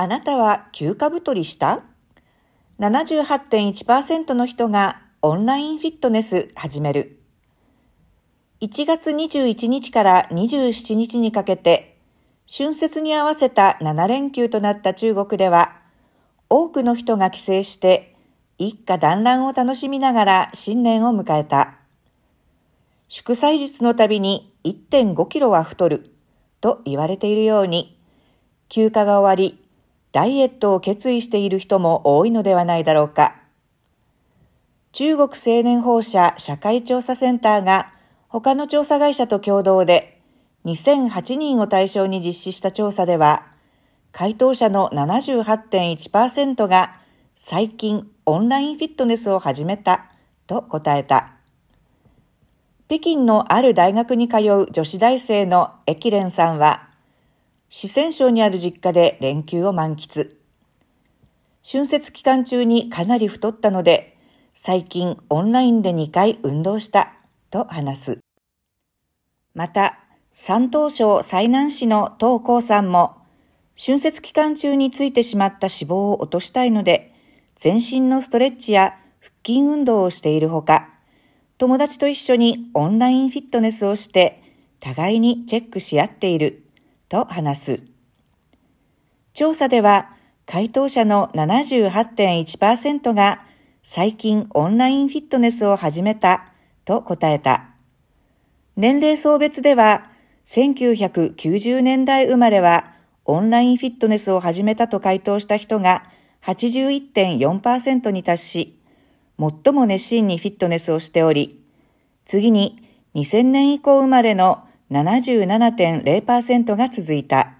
あなたは休暇太りした ?78.1% の人がオンラインフィットネス始める。1月21日から27日にかけて、春節に合わせた7連休となった中国では、多くの人が帰省して一家団らんを楽しみながら新年を迎えた。祝祭日のたびに1.5キロは太ると言われているように、休暇が終わり、ダイエットを決意している人も多いのではないだろうか。中国青年放射社会調査センターが他の調査会社と共同で2008人を対象に実施した調査では、回答者の78.1%が最近オンラインフィットネスを始めたと答えた。北京のある大学に通う女子大生の駅連さんは、四川省にある実家で連休を満喫。春節期間中にかなり太ったので、最近オンラインで2回運動したと話す。また、山東省最南市の東光さんも、春節期間中についてしまった脂肪を落としたいので、全身のストレッチや腹筋運動をしているほか、友達と一緒にオンラインフィットネスをして、互いにチェックし合っていると話す。調査では、回答者の78.1%が最近オンラインフィットネスを始めたと答えた。年齢層別では、1990年代生まれはオンラインフィットネスを始めたと回答した人が81.4%に達し、最も熱心にフィットネスをしており、次に2000年以降生まれの77.0%が続いた。